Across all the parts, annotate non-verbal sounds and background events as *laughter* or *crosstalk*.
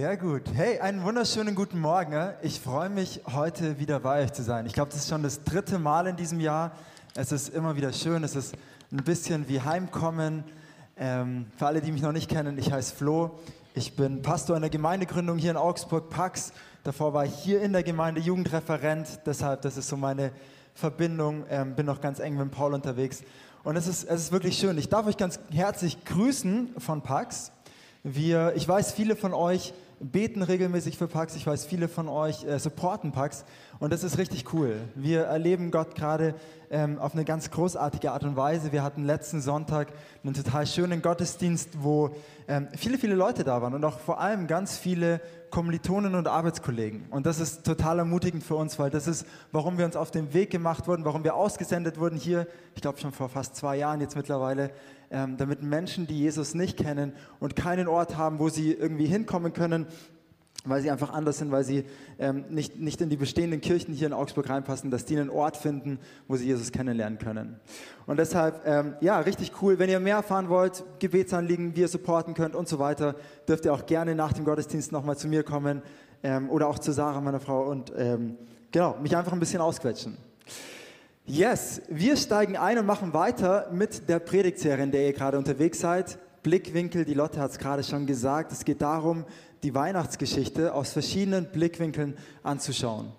Sehr gut. Hey, einen wunderschönen guten Morgen. Ich freue mich, heute wieder bei euch zu sein. Ich glaube, das ist schon das dritte Mal in diesem Jahr. Es ist immer wieder schön. Es ist ein bisschen wie Heimkommen. Ähm, für alle, die mich noch nicht kennen, ich heiße Flo. Ich bin Pastor in der Gemeindegründung hier in Augsburg, Pax. Davor war ich hier in der Gemeinde Jugendreferent. Deshalb, das ist so meine Verbindung. Ähm, bin noch ganz eng mit Paul unterwegs. Und es ist, es ist wirklich schön. Ich darf euch ganz herzlich grüßen von Pax. Wir, ich weiß, viele von euch beten regelmäßig für Pax. Ich weiß, viele von euch äh, supporten Pax. Und das ist richtig cool. Wir erleben Gott gerade ähm, auf eine ganz großartige Art und Weise. Wir hatten letzten Sonntag einen total schönen Gottesdienst, wo ähm, viele, viele Leute da waren und auch vor allem ganz viele Kommilitonen und Arbeitskollegen. Und das ist total ermutigend für uns, weil das ist, warum wir uns auf den Weg gemacht wurden, warum wir ausgesendet wurden hier, ich glaube schon vor fast zwei Jahren jetzt mittlerweile, ähm, damit Menschen, die Jesus nicht kennen und keinen Ort haben, wo sie irgendwie hinkommen können, weil sie einfach anders sind, weil sie ähm, nicht, nicht in die bestehenden Kirchen hier in Augsburg reinpassen, dass die einen Ort finden, wo sie Jesus kennenlernen können. Und deshalb, ähm, ja, richtig cool. Wenn ihr mehr erfahren wollt, Gebetsanliegen, wie ihr supporten könnt und so weiter, dürft ihr auch gerne nach dem Gottesdienst nochmal zu mir kommen ähm, oder auch zu Sarah, meiner Frau, und ähm, genau, mich einfach ein bisschen ausquetschen. Yes, wir steigen ein und machen weiter mit der Predigtserie, in der ihr gerade unterwegs seid. Blickwinkel, die Lotte hat es gerade schon gesagt. Es geht darum, die Weihnachtsgeschichte aus verschiedenen Blickwinkeln anzuschauen.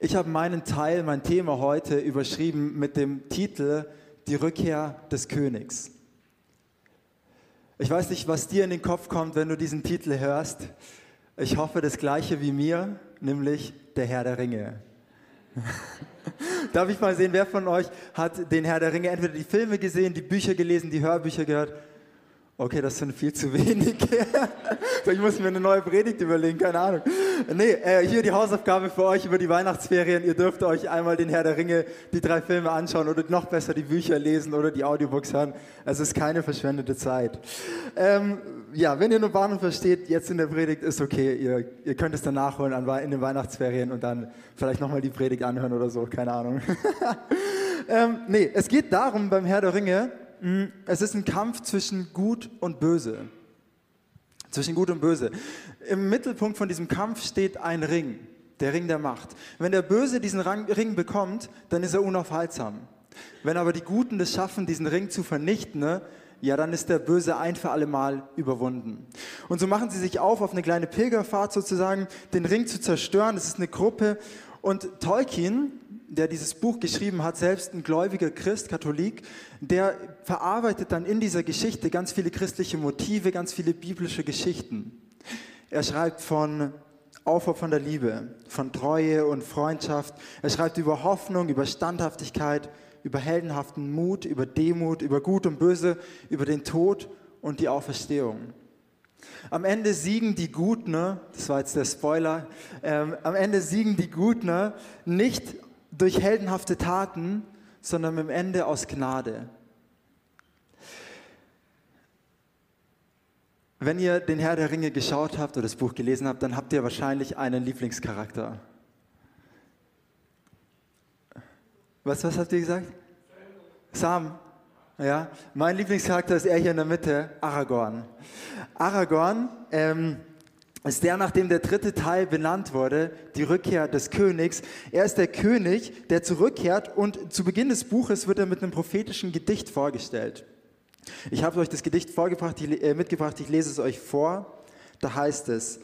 Ich habe meinen Teil, mein Thema heute überschrieben mit dem Titel Die Rückkehr des Königs. Ich weiß nicht, was dir in den Kopf kommt, wenn du diesen Titel hörst. Ich hoffe das gleiche wie mir, nämlich der Herr der Ringe. *laughs* Darf ich mal sehen, wer von euch hat den Herr der Ringe entweder die Filme gesehen, die Bücher gelesen, die Hörbücher gehört? Okay, das sind viel zu wenig. *laughs* Vielleicht muss ich mir eine neue Predigt überlegen, keine Ahnung. Nee, äh, hier die Hausaufgabe für euch über die Weihnachtsferien. Ihr dürft euch einmal den Herr der Ringe, die drei Filme anschauen oder noch besser die Bücher lesen oder die Audiobooks hören. Es ist keine verschwendete Zeit. Ähm, ja, wenn ihr nur Warnung versteht, jetzt in der Predigt ist okay. Ihr, ihr könnt es dann nachholen in den Weihnachtsferien und dann vielleicht nochmal die Predigt anhören oder so, keine Ahnung. *laughs* ähm, nee, es geht darum beim Herr der Ringe, Mm, es ist ein Kampf zwischen Gut und Böse. Zwischen Gut und Böse. Im Mittelpunkt von diesem Kampf steht ein Ring, der Ring der Macht. Wenn der Böse diesen Ring bekommt, dann ist er unaufhaltsam. Wenn aber die Guten es schaffen, diesen Ring zu vernichten, ne, ja, dann ist der Böse ein für alle Mal überwunden. Und so machen sie sich auf auf eine kleine Pilgerfahrt sozusagen, den Ring zu zerstören. Das ist eine Gruppe. Und Tolkien, der dieses Buch geschrieben hat, selbst ein gläubiger Christ, Katholik, der verarbeitet dann in dieser Geschichte ganz viele christliche Motive, ganz viele biblische Geschichten. Er schreibt von Aufopfern der Liebe, von Treue und Freundschaft. Er schreibt über Hoffnung, über Standhaftigkeit, über heldenhaften Mut, über Demut, über Gut und Böse, über den Tod und die Auferstehung. Am Ende siegen die Guten, das war jetzt der Spoiler, ähm, am Ende siegen die Guten nicht durch heldenhafte Taten, sondern am Ende aus Gnade. Wenn ihr den Herr der Ringe geschaut habt oder das Buch gelesen habt, dann habt ihr wahrscheinlich einen Lieblingscharakter. Was, was habt ihr gesagt? Sam. Ja, mein Lieblingscharakter ist er hier in der Mitte, Aragorn. Aragorn ähm, ist der, nachdem der dritte Teil benannt wurde, die Rückkehr des Königs. Er ist der König, der zurückkehrt und zu Beginn des Buches wird er mit einem prophetischen Gedicht vorgestellt. Ich habe euch das Gedicht vorgebracht, äh, mitgebracht, ich lese es euch vor. Da heißt es,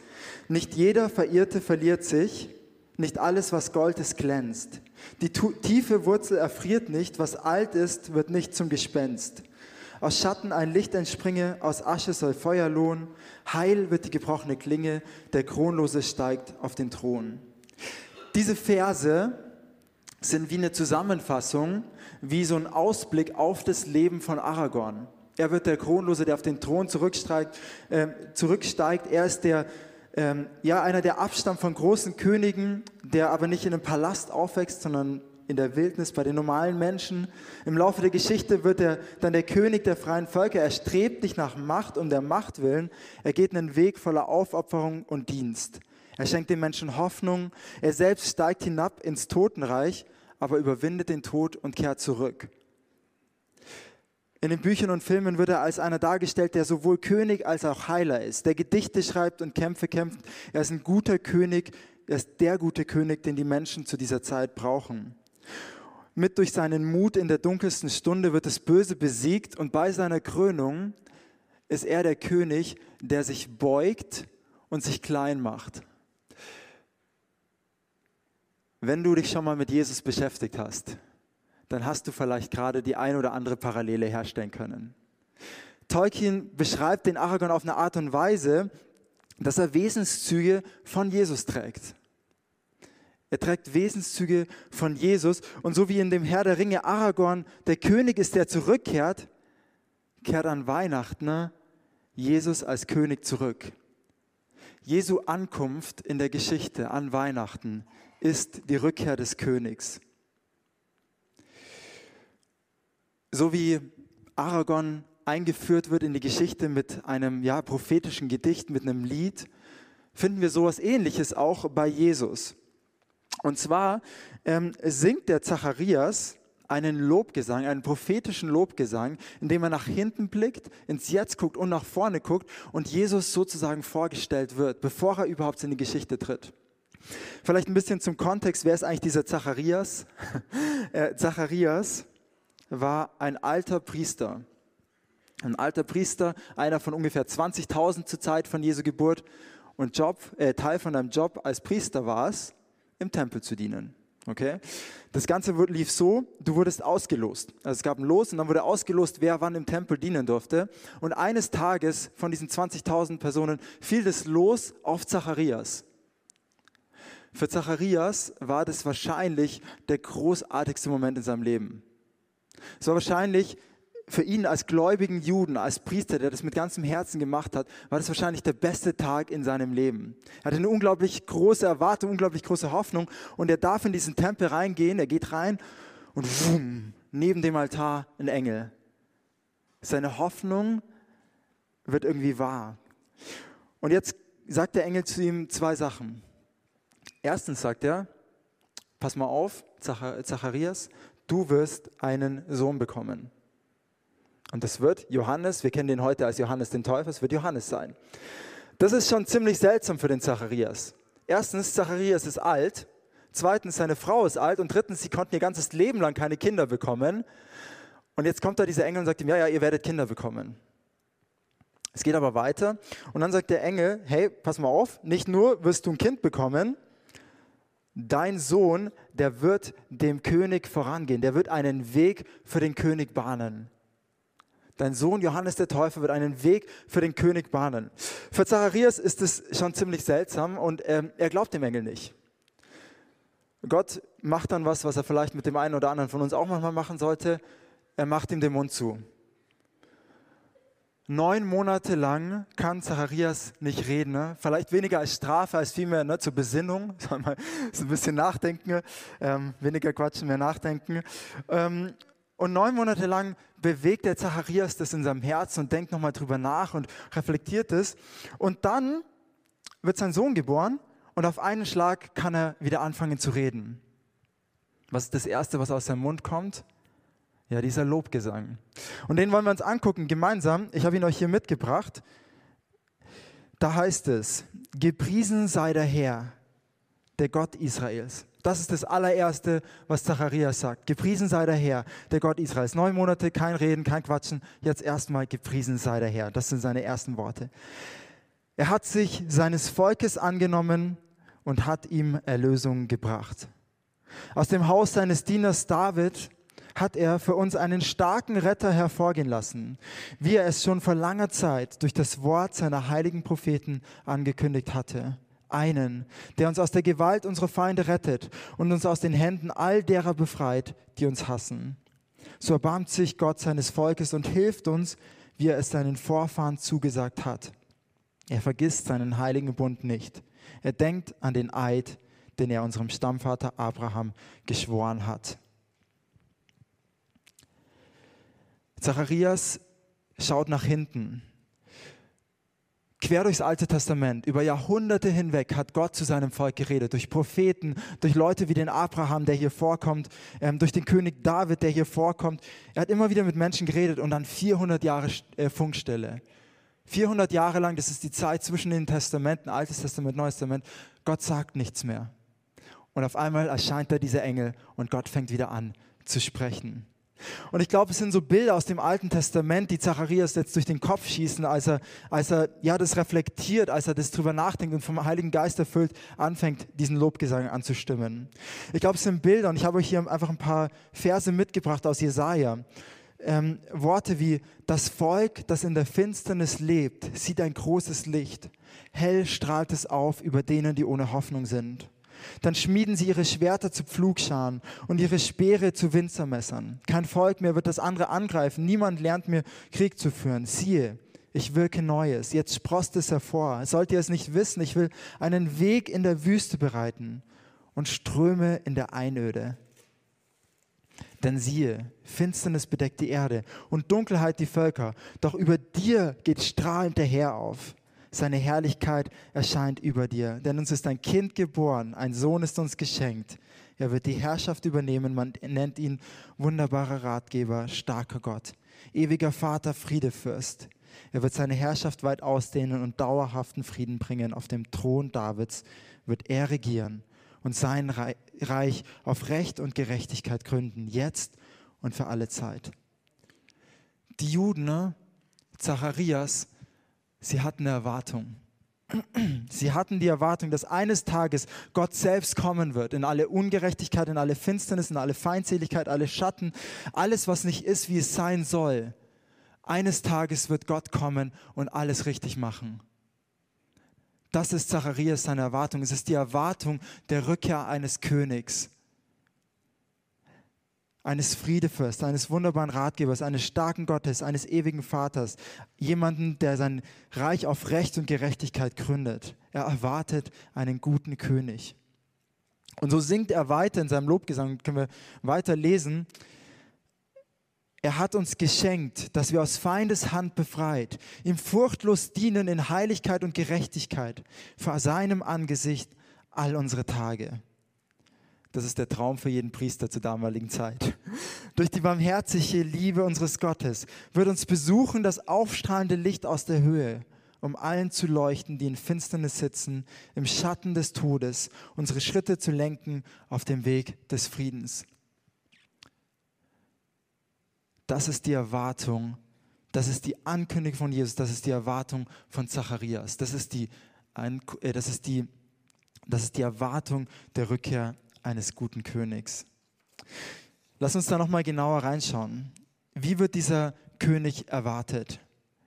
nicht jeder Verirrte verliert sich, nicht alles, was Gold ist, glänzt. Die tiefe Wurzel erfriert nicht, was alt ist, wird nicht zum Gespenst. Aus Schatten ein Licht entspringe, aus Asche soll Feuer lohnen. Heil wird die gebrochene Klinge, der Kronlose steigt auf den Thron. Diese Verse sind wie eine Zusammenfassung, wie so ein Ausblick auf das Leben von Aragorn. Er wird der Kronlose, der auf den Thron zurücksteigt. Äh, zurücksteigt. Er ist der, ähm, ja, einer der Abstamm von großen Königen, der aber nicht in einem Palast aufwächst, sondern in der Wildnis bei den normalen Menschen. Im Laufe der Geschichte wird er dann der König der freien Völker. Er strebt nicht nach Macht um der Macht willen. Er geht einen Weg voller Aufopferung und Dienst. Er schenkt den Menschen Hoffnung. Er selbst steigt hinab ins Totenreich, aber überwindet den Tod und kehrt zurück. In den Büchern und Filmen wird er als einer dargestellt, der sowohl König als auch Heiler ist, der Gedichte schreibt und Kämpfe kämpft. Er ist ein guter König, er ist der gute König, den die Menschen zu dieser Zeit brauchen. Mit durch seinen Mut in der dunkelsten Stunde wird das Böse besiegt und bei seiner Krönung ist er der König, der sich beugt und sich klein macht. Wenn du dich schon mal mit Jesus beschäftigt hast, dann hast du vielleicht gerade die ein oder andere Parallele herstellen können. Tolkien beschreibt den Aragorn auf eine Art und Weise, dass er Wesenszüge von Jesus trägt. Er trägt Wesenszüge von Jesus und so wie in dem Herr der Ringe Aragorn der König ist, der zurückkehrt, kehrt an Weihnachten ne, Jesus als König zurück. Jesu Ankunft in der Geschichte an Weihnachten ist die Rückkehr des Königs. So wie Aragorn eingeführt wird in die Geschichte mit einem ja, prophetischen Gedicht, mit einem Lied, finden wir sowas ähnliches auch bei Jesus. Und zwar ähm, singt der Zacharias einen Lobgesang, einen prophetischen Lobgesang, in dem er nach hinten blickt, ins Jetzt guckt und nach vorne guckt und Jesus sozusagen vorgestellt wird, bevor er überhaupt in die Geschichte tritt. Vielleicht ein bisschen zum Kontext, wer ist eigentlich dieser Zacharias? *laughs* äh, Zacharias war ein alter Priester. Ein alter Priester, einer von ungefähr 20.000 zur Zeit von Jesu Geburt. Und Job, äh, Teil von deinem Job als Priester war es, im Tempel zu dienen. Okay? Das Ganze lief so, du wurdest ausgelost. Also es gab ein Los und dann wurde ausgelost, wer wann im Tempel dienen durfte. Und eines Tages von diesen 20.000 Personen fiel das Los auf Zacharias. Für Zacharias war das wahrscheinlich der großartigste Moment in seinem Leben. Es war wahrscheinlich für ihn als gläubigen Juden, als Priester, der das mit ganzem Herzen gemacht hat, war das wahrscheinlich der beste Tag in seinem Leben. Er hatte eine unglaublich große Erwartung, unglaublich große Hoffnung und er darf in diesen Tempel reingehen, er geht rein und wumm, neben dem Altar ein Engel. Seine Hoffnung wird irgendwie wahr. Und jetzt sagt der Engel zu ihm zwei Sachen. Erstens sagt er, pass mal auf, Zacharias, du wirst einen Sohn bekommen. Und das wird Johannes, wir kennen den heute als Johannes den Täufer, es wird Johannes sein. Das ist schon ziemlich seltsam für den Zacharias. Erstens, Zacharias ist alt. Zweitens, seine Frau ist alt. Und drittens, sie konnten ihr ganzes Leben lang keine Kinder bekommen. Und jetzt kommt da dieser Engel und sagt ihm, ja, ja, ihr werdet Kinder bekommen. Es geht aber weiter. Und dann sagt der Engel, hey, pass mal auf, nicht nur wirst du ein Kind bekommen, dein Sohn, der wird dem König vorangehen, der wird einen Weg für den König bahnen. Dein Sohn Johannes der Täufer wird einen Weg für den König bahnen. Für Zacharias ist es schon ziemlich seltsam und ähm, er glaubt dem Engel nicht. Gott macht dann was, was er vielleicht mit dem einen oder anderen von uns auch manchmal machen sollte. Er macht ihm den Mund zu. Neun Monate lang kann Zacharias nicht reden. Ne? Vielleicht weniger als Strafe, als vielmehr ne, zur Besinnung. *laughs* so ein bisschen nachdenken, ähm, weniger quatschen, mehr nachdenken. Ähm, und neun Monate lang bewegt der Zacharias das in seinem Herzen und denkt nochmal drüber nach und reflektiert es. Und dann wird sein Sohn geboren und auf einen Schlag kann er wieder anfangen zu reden. Was ist das Erste, was aus seinem Mund kommt? Ja, dieser Lobgesang. Und den wollen wir uns angucken gemeinsam. Ich habe ihn euch hier mitgebracht. Da heißt es, gepriesen sei der Herr, der Gott Israels. Das ist das allererste, was Zacharias sagt. Gepriesen sei der Herr, der Gott Israels. Neun Monate, kein Reden, kein Quatschen. Jetzt erstmal gepriesen sei der Herr. Das sind seine ersten Worte. Er hat sich seines Volkes angenommen und hat ihm Erlösung gebracht. Aus dem Haus seines Dieners David hat er für uns einen starken Retter hervorgehen lassen, wie er es schon vor langer Zeit durch das Wort seiner heiligen Propheten angekündigt hatte. Einen, der uns aus der Gewalt unserer Feinde rettet und uns aus den Händen all derer befreit, die uns hassen. So erbarmt sich Gott seines Volkes und hilft uns, wie er es seinen Vorfahren zugesagt hat. Er vergisst seinen heiligen Bund nicht. Er denkt an den Eid, den er unserem Stammvater Abraham geschworen hat. Zacharias schaut nach hinten. quer durchs Alte Testament, über Jahrhunderte hinweg hat Gott zu seinem Volk geredet, durch Propheten, durch Leute wie den Abraham, der hier vorkommt, ähm, durch den König David, der hier vorkommt. Er hat immer wieder mit Menschen geredet und dann 400 Jahre äh, Funkstille. 400 Jahre lang, das ist die Zeit zwischen den Testamenten, Altes Testament, Neues Testament. Gott sagt nichts mehr. Und auf einmal erscheint da dieser Engel und Gott fängt wieder an zu sprechen. Und ich glaube, es sind so Bilder aus dem Alten Testament, die Zacharias jetzt durch den Kopf schießen, als er, als er ja, das reflektiert, als er das drüber nachdenkt und vom Heiligen Geist erfüllt anfängt, diesen Lobgesang anzustimmen. Ich glaube, es sind Bilder und ich habe euch hier einfach ein paar Verse mitgebracht aus Jesaja. Ähm, Worte wie: Das Volk, das in der Finsternis lebt, sieht ein großes Licht. Hell strahlt es auf über denen, die ohne Hoffnung sind. Dann schmieden sie ihre Schwerter zu Pflugscharen und ihre Speere zu Winzermessern. Kein Volk mehr wird das andere angreifen. Niemand lernt mir Krieg zu führen. Siehe, ich wirke Neues. Jetzt sprost es hervor. Sollt ihr es nicht wissen, ich will einen Weg in der Wüste bereiten und Ströme in der Einöde. Denn siehe, Finsternis bedeckt die Erde und Dunkelheit die Völker, doch über dir geht strahlend der Herr auf seine Herrlichkeit erscheint über dir. Denn uns ist ein Kind geboren, ein Sohn ist uns geschenkt. Er wird die Herrschaft übernehmen. Man nennt ihn wunderbarer Ratgeber, starker Gott, ewiger Vater, Friedefürst. Er wird seine Herrschaft weit ausdehnen und dauerhaften Frieden bringen. Auf dem Thron Davids wird er regieren und sein Reich auf Recht und Gerechtigkeit gründen, jetzt und für alle Zeit. Die Juden, ne? Zacharias, Sie hatten eine Erwartung. Sie hatten die Erwartung, dass eines Tages Gott selbst kommen wird in alle Ungerechtigkeit, in alle Finsternis, in alle Feindseligkeit, alle Schatten, alles, was nicht ist, wie es sein soll. Eines Tages wird Gott kommen und alles richtig machen. Das ist Zacharias seine Erwartung. Es ist die Erwartung der Rückkehr eines Königs eines Friedefürst, eines wunderbaren Ratgebers, eines starken Gottes, eines ewigen Vaters, jemanden, der sein Reich auf Recht und Gerechtigkeit gründet. Er erwartet einen guten König. Und so singt er weiter in seinem Lobgesang, können wir weiter lesen. Er hat uns geschenkt, dass wir aus Feindes Hand befreit, ihm furchtlos dienen in Heiligkeit und Gerechtigkeit, vor seinem Angesicht all unsere Tage. Das ist der Traum für jeden Priester zur damaligen Zeit. Durch die barmherzige Liebe unseres Gottes wird uns besuchen das aufstrahlende Licht aus der Höhe, um allen zu leuchten, die in Finsternis sitzen, im Schatten des Todes, unsere Schritte zu lenken auf dem Weg des Friedens. Das ist die Erwartung, das ist die Ankündigung von Jesus, das ist die Erwartung von Zacharias, das ist die, äh, das ist die, das ist die Erwartung der Rückkehr eines guten Königs. Lass uns da nochmal genauer reinschauen. Wie wird dieser König erwartet?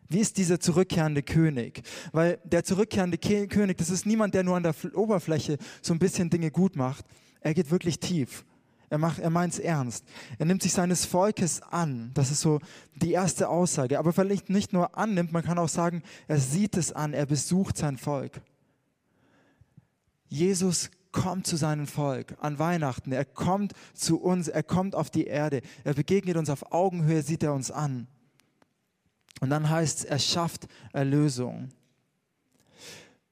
Wie ist dieser zurückkehrende König? Weil der zurückkehrende König, das ist niemand, der nur an der Oberfläche so ein bisschen Dinge gut macht. Er geht wirklich tief. Er, er meint es ernst. Er nimmt sich seines Volkes an. Das ist so die erste Aussage. Aber vielleicht nicht nur annimmt, man kann auch sagen, er sieht es an, er besucht sein Volk. Jesus kommt zu seinem Volk an Weihnachten. Er kommt zu uns, er kommt auf die Erde. Er begegnet uns auf Augenhöhe, sieht er uns an. Und dann heißt es, er schafft Erlösung.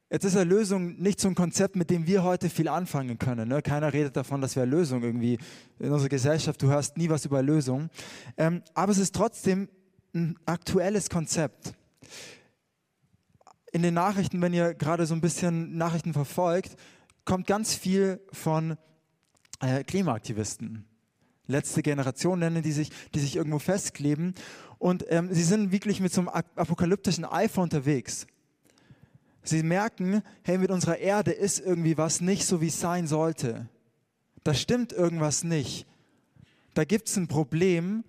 Jetzt ist Erlösung nicht so ein Konzept, mit dem wir heute viel anfangen können. Ne? Keiner redet davon, dass wir Erlösung irgendwie in unserer Gesellschaft, du hörst nie was über Erlösung. Ähm, aber es ist trotzdem ein aktuelles Konzept. In den Nachrichten, wenn ihr gerade so ein bisschen Nachrichten verfolgt, kommt ganz viel von äh, Klimaaktivisten. Letzte Generation nennen die sich, die sich irgendwo festkleben. Und ähm, sie sind wirklich mit so einem apokalyptischen Eifer unterwegs. Sie merken, hey, mit unserer Erde ist irgendwie was nicht so, wie es sein sollte. Da stimmt irgendwas nicht. Da gibt es ein Problem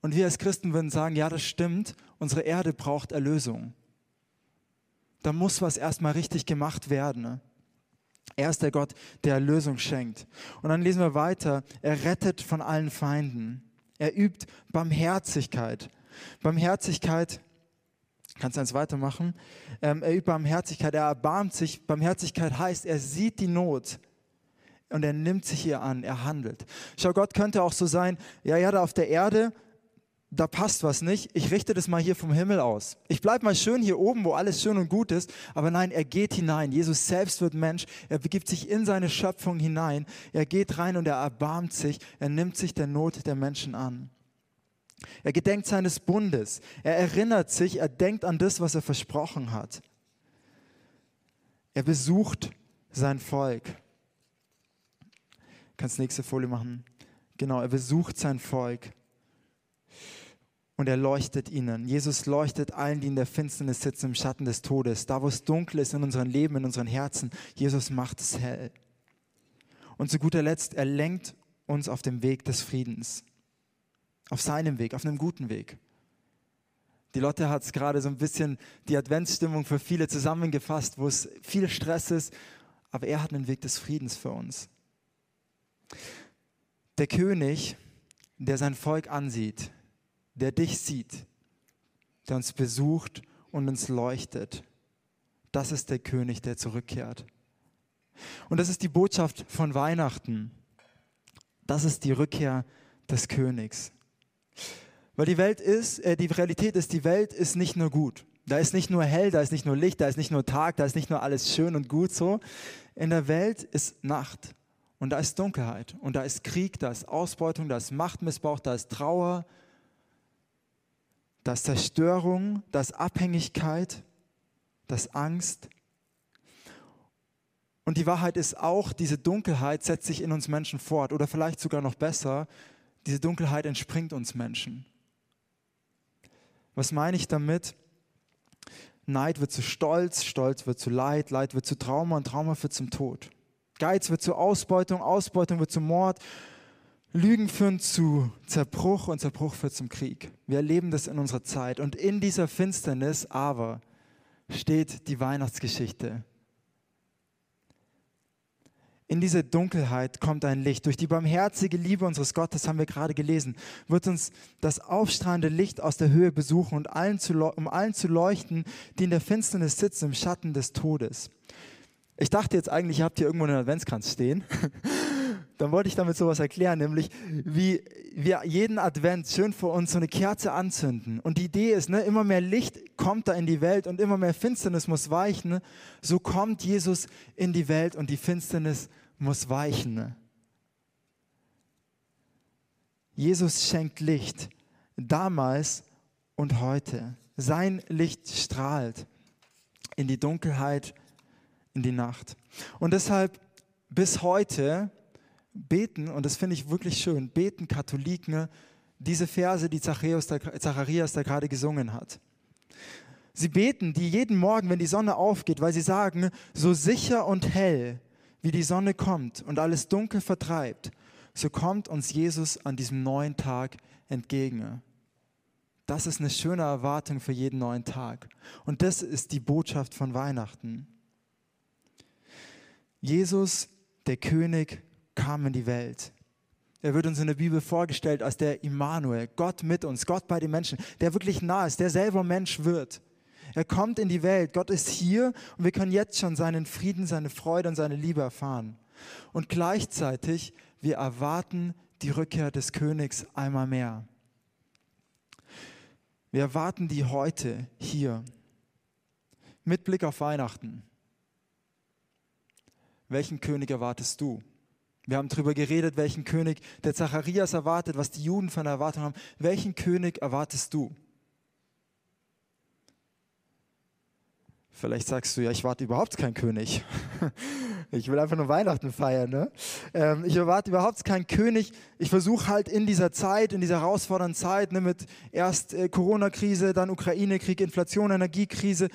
und wir als Christen würden sagen, ja, das stimmt, unsere Erde braucht Erlösung. Da muss was erstmal richtig gemacht werden. Er ist der Gott, der Erlösung schenkt. Und dann lesen wir weiter. Er rettet von allen Feinden. Er übt Barmherzigkeit. Barmherzigkeit, kannst du eins weitermachen? Ähm, er übt Barmherzigkeit, er erbarmt sich. Barmherzigkeit heißt, er sieht die Not und er nimmt sich ihr an, er handelt. Schau, Gott könnte auch so sein, ja, er hat auf der Erde da passt was nicht, ich richte das mal hier vom Himmel aus. Ich bleibe mal schön hier oben, wo alles schön und gut ist, aber nein, er geht hinein. Jesus selbst wird Mensch, er begibt sich in seine Schöpfung hinein, er geht rein und er erbarmt sich, er nimmt sich der Not der Menschen an. Er gedenkt seines Bundes, er erinnert sich, er denkt an das, was er versprochen hat. Er besucht sein Volk. Kannst nächste Folie machen. Genau, er besucht sein Volk und er leuchtet ihnen. Jesus leuchtet allen, die in der Finsternis sitzen, im Schatten des Todes. Da, wo es dunkel ist in unserem Leben, in unseren Herzen, Jesus macht es hell. Und zu guter Letzt, er lenkt uns auf dem Weg des Friedens. Auf seinem Weg, auf einem guten Weg. Die Lotte hat es gerade so ein bisschen die Adventsstimmung für viele zusammengefasst, wo es viel Stress ist, aber er hat einen Weg des Friedens für uns. Der König, der sein Volk ansieht, der dich sieht, der uns besucht und uns leuchtet. Das ist der König, der zurückkehrt. Und das ist die Botschaft von Weihnachten. Das ist die Rückkehr des Königs. Weil die Welt ist, äh, die Realität ist, die Welt ist nicht nur gut. Da ist nicht nur hell, da ist nicht nur Licht, da ist nicht nur Tag, da ist nicht nur alles schön und gut so. In der Welt ist Nacht und da ist Dunkelheit und da ist Krieg, da ist Ausbeutung, da ist Machtmissbrauch, da ist Trauer, das Zerstörung, das Abhängigkeit, das Angst. Und die Wahrheit ist auch, diese Dunkelheit setzt sich in uns Menschen fort. Oder vielleicht sogar noch besser, diese Dunkelheit entspringt uns Menschen. Was meine ich damit? Neid wird zu Stolz, Stolz wird zu Leid, Leid wird zu Trauma und Trauma wird zum Tod. Geiz wird zu Ausbeutung, Ausbeutung wird zu Mord Lügen führen zu Zerbruch und Zerbruch führt zum Krieg. Wir erleben das in unserer Zeit. Und in dieser Finsternis aber steht die Weihnachtsgeschichte. In diese Dunkelheit kommt ein Licht. Durch die barmherzige Liebe unseres Gottes, haben wir gerade gelesen, wird uns das aufstrahlende Licht aus der Höhe besuchen, und allen zu, um allen zu leuchten, die in der Finsternis sitzen, im Schatten des Todes. Ich dachte jetzt eigentlich, ihr habt hier irgendwo einen Adventskranz stehen. *laughs* dann wollte ich damit sowas erklären, nämlich wie wir jeden Advent schön vor uns so eine Kerze anzünden. Und die Idee ist, ne, immer mehr Licht kommt da in die Welt und immer mehr Finsternis muss weichen. So kommt Jesus in die Welt und die Finsternis muss weichen. Ne? Jesus schenkt Licht, damals und heute. Sein Licht strahlt in die Dunkelheit, in die Nacht. Und deshalb bis heute beten, und das finde ich wirklich schön, beten Katholiken diese Verse, die Zacharias da, Zacharias da gerade gesungen hat. Sie beten die jeden Morgen, wenn die Sonne aufgeht, weil sie sagen, so sicher und hell wie die Sonne kommt und alles Dunkel vertreibt, so kommt uns Jesus an diesem neuen Tag entgegen. Das ist eine schöne Erwartung für jeden neuen Tag. Und das ist die Botschaft von Weihnachten. Jesus, der König, kam in die Welt. Er wird uns in der Bibel vorgestellt als der Immanuel, Gott mit uns, Gott bei den Menschen, der wirklich nah ist, der selber Mensch wird. Er kommt in die Welt, Gott ist hier und wir können jetzt schon seinen Frieden, seine Freude und seine Liebe erfahren. Und gleichzeitig, wir erwarten die Rückkehr des Königs einmal mehr. Wir erwarten die heute hier mit Blick auf Weihnachten. Welchen König erwartest du? Wir haben darüber geredet, welchen König der Zacharias erwartet, was die Juden von der Erwartung haben. Welchen König erwartest du? Vielleicht sagst du, ja, ich warte überhaupt keinen König. *laughs* Ich will einfach nur Weihnachten feiern. Ne? Ähm, ich erwarte überhaupt keinen König. Ich versuche halt in dieser Zeit, in dieser herausfordernden Zeit, ne, mit erst äh, Corona-Krise, dann Ukraine-Krieg, Inflation, Energiekrise,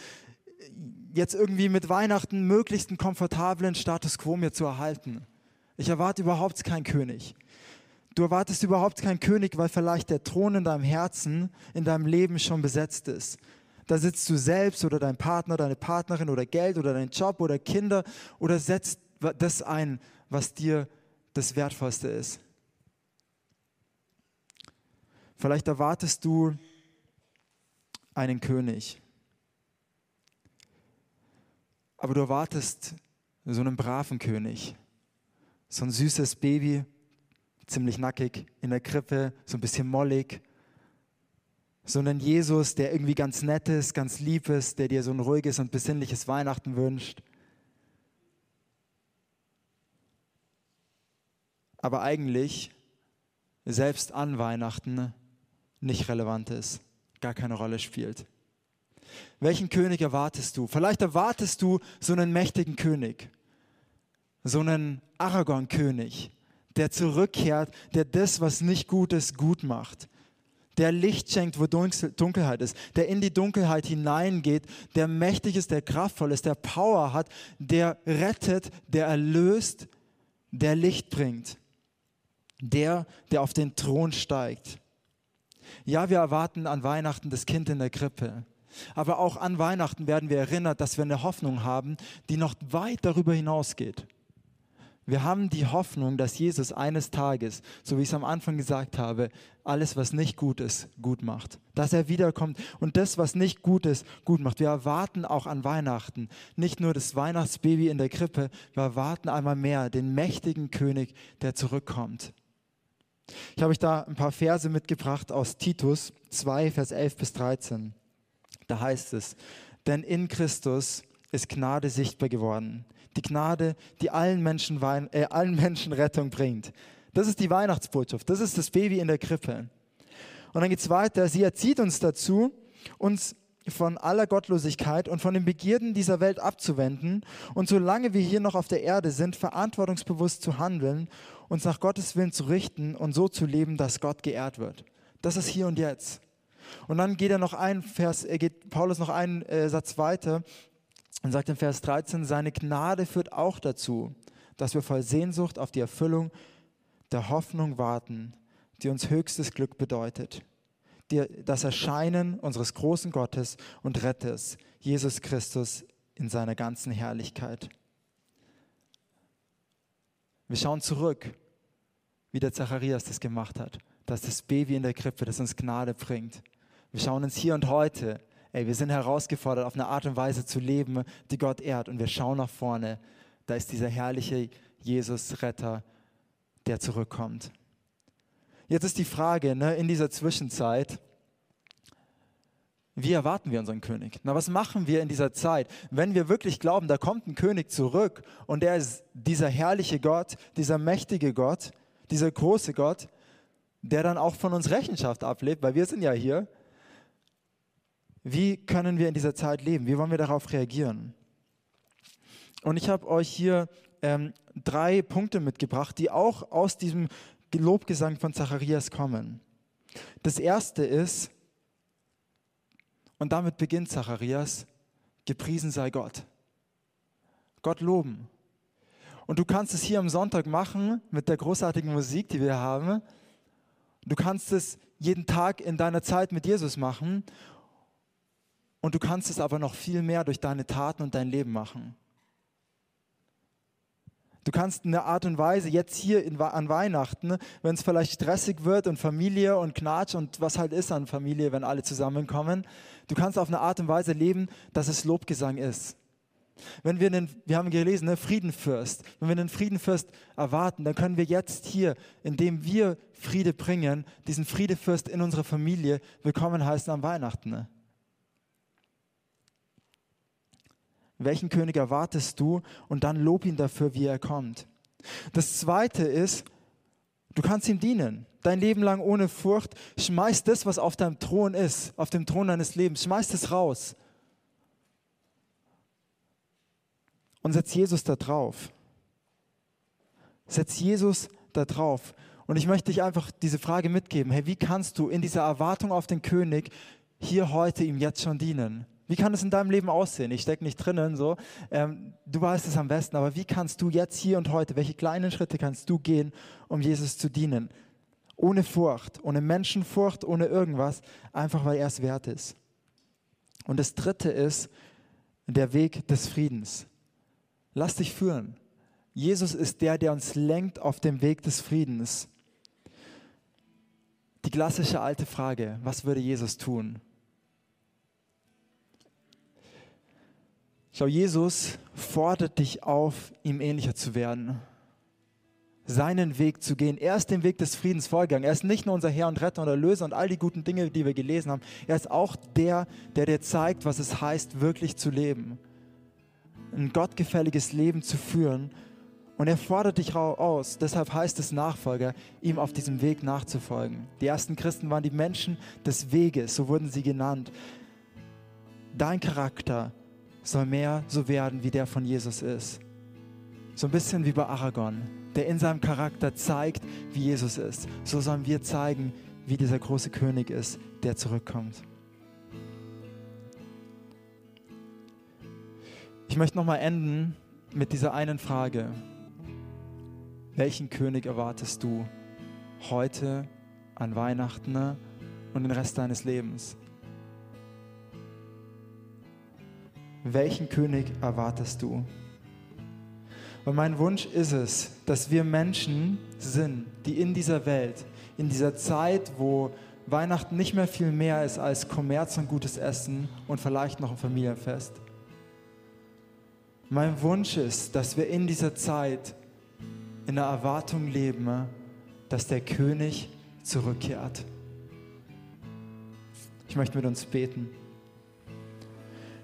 jetzt irgendwie mit Weihnachten möglichst einen komfortablen Status quo mir zu erhalten. Ich erwarte überhaupt keinen König. Du erwartest überhaupt keinen König, weil vielleicht der Thron in deinem Herzen, in deinem Leben schon besetzt ist. Da sitzt du selbst oder dein Partner, deine Partnerin oder Geld oder dein Job oder Kinder oder setzt das ein, was dir das Wertvollste ist. Vielleicht erwartest du einen König, aber du erwartest so einen braven König, so ein süßes Baby, ziemlich nackig, in der Krippe, so ein bisschen mollig, sondern Jesus, der irgendwie ganz nett ist, ganz lieb ist, der dir so ein ruhiges und besinnliches Weihnachten wünscht. Aber eigentlich selbst an Weihnachten nicht relevant ist, gar keine Rolle spielt. Welchen König erwartest du? Vielleicht erwartest du so einen mächtigen König, so einen Aragon-König, der zurückkehrt, der das, was nicht gut ist, gut macht, der Licht schenkt, wo Dunkelheit ist, der in die Dunkelheit hineingeht, der mächtig ist, der kraftvoll ist, der Power hat, der rettet, der erlöst, der Licht bringt, der, der auf den Thron steigt. Ja, wir erwarten an Weihnachten das Kind in der Krippe. Aber auch an Weihnachten werden wir erinnert, dass wir eine Hoffnung haben, die noch weit darüber hinausgeht. Wir haben die Hoffnung, dass Jesus eines Tages, so wie ich es am Anfang gesagt habe, alles, was nicht gut ist, gut macht. Dass er wiederkommt und das, was nicht gut ist, gut macht. Wir erwarten auch an Weihnachten nicht nur das Weihnachtsbaby in der Krippe, wir erwarten einmal mehr den mächtigen König, der zurückkommt. Ich habe euch da ein paar Verse mitgebracht aus Titus 2, Vers 11 bis 13. Da heißt es, denn in Christus ist Gnade sichtbar geworden. Die Gnade, die allen Menschen, Wein, äh, allen Menschen Rettung bringt. Das ist die Weihnachtsbotschaft. Das ist das Baby in der Krippe. Und dann geht es weiter. Sie erzieht uns dazu, uns von aller Gottlosigkeit und von den Begierden dieser Welt abzuwenden und solange wir hier noch auf der Erde sind, verantwortungsbewusst zu handeln, uns nach Gottes Willen zu richten und so zu leben, dass Gott geehrt wird. Das ist hier und jetzt. Und dann geht er noch ein Vers, er geht Paulus noch einen äh, Satz weiter und sagt in Vers 13, seine Gnade führt auch dazu, dass wir voll Sehnsucht auf die Erfüllung der Hoffnung warten, die uns höchstes Glück bedeutet das Erscheinen unseres großen Gottes und Retters, Jesus Christus, in seiner ganzen Herrlichkeit. Wir schauen zurück, wie der Zacharias das gemacht hat, dass das Baby in der Krippe, das uns Gnade bringt. Wir schauen uns hier und heute, ey, wir sind herausgefordert, auf eine Art und Weise zu leben, die Gott ehrt. Und wir schauen nach vorne, da ist dieser herrliche Jesus-Retter, der zurückkommt. Jetzt ist die Frage ne, in dieser Zwischenzeit, wie erwarten wir unseren König? Na, was machen wir in dieser Zeit, wenn wir wirklich glauben, da kommt ein König zurück und er ist dieser herrliche Gott, dieser mächtige Gott, dieser große Gott, der dann auch von uns Rechenschaft ablegt, weil wir sind ja hier. Wie können wir in dieser Zeit leben? Wie wollen wir darauf reagieren? Und ich habe euch hier ähm, drei Punkte mitgebracht, die auch aus diesem Lobgesang von Zacharias kommen. Das erste ist, und damit beginnt Zacharias, gepriesen sei Gott. Gott loben. Und du kannst es hier am Sonntag machen mit der großartigen Musik, die wir haben. Du kannst es jeden Tag in deiner Zeit mit Jesus machen. Und du kannst es aber noch viel mehr durch deine Taten und dein Leben machen. Du kannst eine Art und Weise jetzt hier in, an Weihnachten, wenn es vielleicht stressig wird und Familie und Knatsch und was halt ist an Familie, wenn alle zusammenkommen, du kannst auf eine Art und Weise leben, dass es Lobgesang ist. Wenn wir einen, wir haben gelesen, ne, Friedenfürst, wenn wir einen Friedenfürst erwarten, dann können wir jetzt hier, indem wir Friede bringen, diesen Friedefürst in unserer Familie willkommen heißen am Weihnachten. Ne? Welchen König erwartest du? Und dann lob ihn dafür, wie er kommt. Das zweite ist, du kannst ihm dienen. Dein Leben lang ohne Furcht. Schmeiß das, was auf deinem Thron ist, auf dem Thron deines Lebens, schmeiß es raus. Und setz Jesus da drauf. Setz Jesus da drauf. Und ich möchte dich einfach diese Frage mitgeben. Hey, wie kannst du in dieser Erwartung auf den König hier heute ihm jetzt schon dienen? Wie kann es in deinem Leben aussehen? Ich stecke nicht drinnen, so. Ähm, du weißt es am besten, aber wie kannst du jetzt hier und heute, welche kleinen Schritte kannst du gehen, um Jesus zu dienen? Ohne Furcht, ohne Menschenfurcht, ohne irgendwas, einfach weil er es wert ist. Und das dritte ist der Weg des Friedens. Lass dich führen. Jesus ist der, der uns lenkt auf dem Weg des Friedens. Die klassische alte Frage, was würde Jesus tun? Schau, Jesus fordert dich auf, ihm ähnlicher zu werden. seinen Weg zu gehen. Er ist den Weg des Friedens vorgegangen. Er ist nicht nur unser Herr und Retter und Erlöser und all die guten Dinge, die wir gelesen haben. Er ist auch der, der dir zeigt, was es heißt, wirklich zu leben. Ein gottgefälliges Leben zu führen. Und er fordert dich aus. Deshalb heißt es Nachfolger, ihm auf diesem Weg nachzufolgen. Die ersten Christen waren die Menschen des Weges, so wurden sie genannt. Dein Charakter soll mehr so werden, wie der von Jesus ist. So ein bisschen wie bei Aragon der in seinem Charakter zeigt, wie Jesus ist. So sollen wir zeigen, wie dieser große König ist, der zurückkommt. Ich möchte nochmal enden mit dieser einen Frage. Welchen König erwartest du heute an Weihnachten und den Rest deines Lebens? Welchen König erwartest du? Und mein Wunsch ist es, dass wir Menschen sind, die in dieser Welt, in dieser Zeit, wo Weihnachten nicht mehr viel mehr ist als Kommerz und gutes Essen und vielleicht noch ein Familienfest. Mein Wunsch ist, dass wir in dieser Zeit in der Erwartung leben, dass der König zurückkehrt. Ich möchte mit uns beten.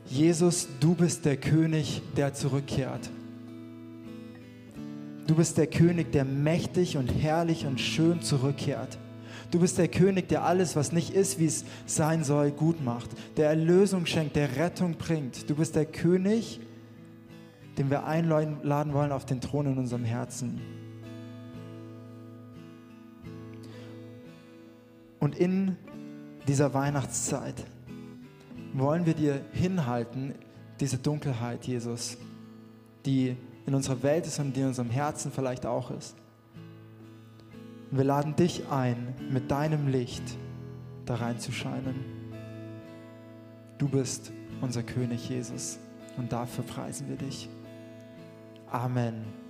Jesus, du bist der König, der zurückkehrt. Du bist der König, der mächtig und herrlich und schön zurückkehrt. Du bist der König, der alles, was nicht ist, wie es sein soll, gut macht, der Erlösung schenkt, der Rettung bringt. Du bist der König, den wir einladen wollen auf den Thron in unserem Herzen. Und in dieser Weihnachtszeit wollen wir dir hinhalten, diese Dunkelheit, Jesus, die in unserer Welt ist und die in unserem Herzen vielleicht auch ist. Und wir laden dich ein, mit deinem Licht da reinzuscheinen. Du bist unser König Jesus und dafür preisen wir dich. Amen.